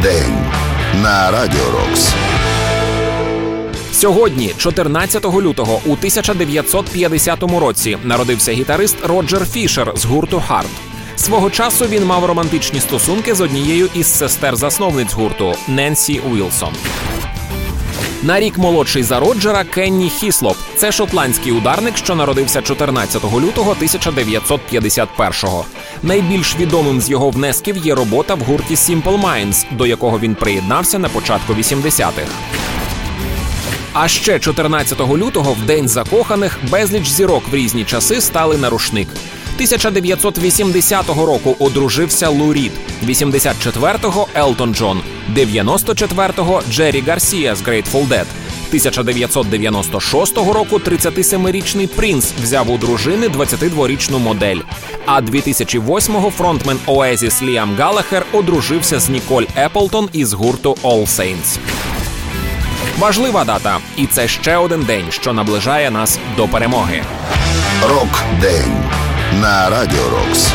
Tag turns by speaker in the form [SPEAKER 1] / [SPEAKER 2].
[SPEAKER 1] Рок-день на Радіо Рокс.
[SPEAKER 2] Сьогодні, 14 лютого, у 1950 році, народився гітарист Роджер Фішер з гурту Харт. Свого часу він мав романтичні стосунки з однією із сестер-засновниць гурту Ненсі Уілсон. На рік молодший за Роджера Кенні Хіслоп. Це шотландський ударник, що народився 14 лютого 1951-го. Найбільш відомим з його внесків є робота в гурті Simple Minds, до якого він приєднався на початку 80-х. А ще 14 лютого, в день закоханих, безліч зірок в різні часи стали на рушник. 1980 року одружився Лу Рід, 84-го Елтон Джон, 94-го Джері Гарсія з Grateful Dead, 1996 року 37-річний принц взяв у дружини 22-річну модель. А 2008-го фронтмен Oasis Ліам Галахер одружився з Ніколь Еплтон із гурту All Saints. Важлива дата, і це ще один день, що наближає нас до перемоги.
[SPEAKER 1] Рок-день на Радіо Рокс.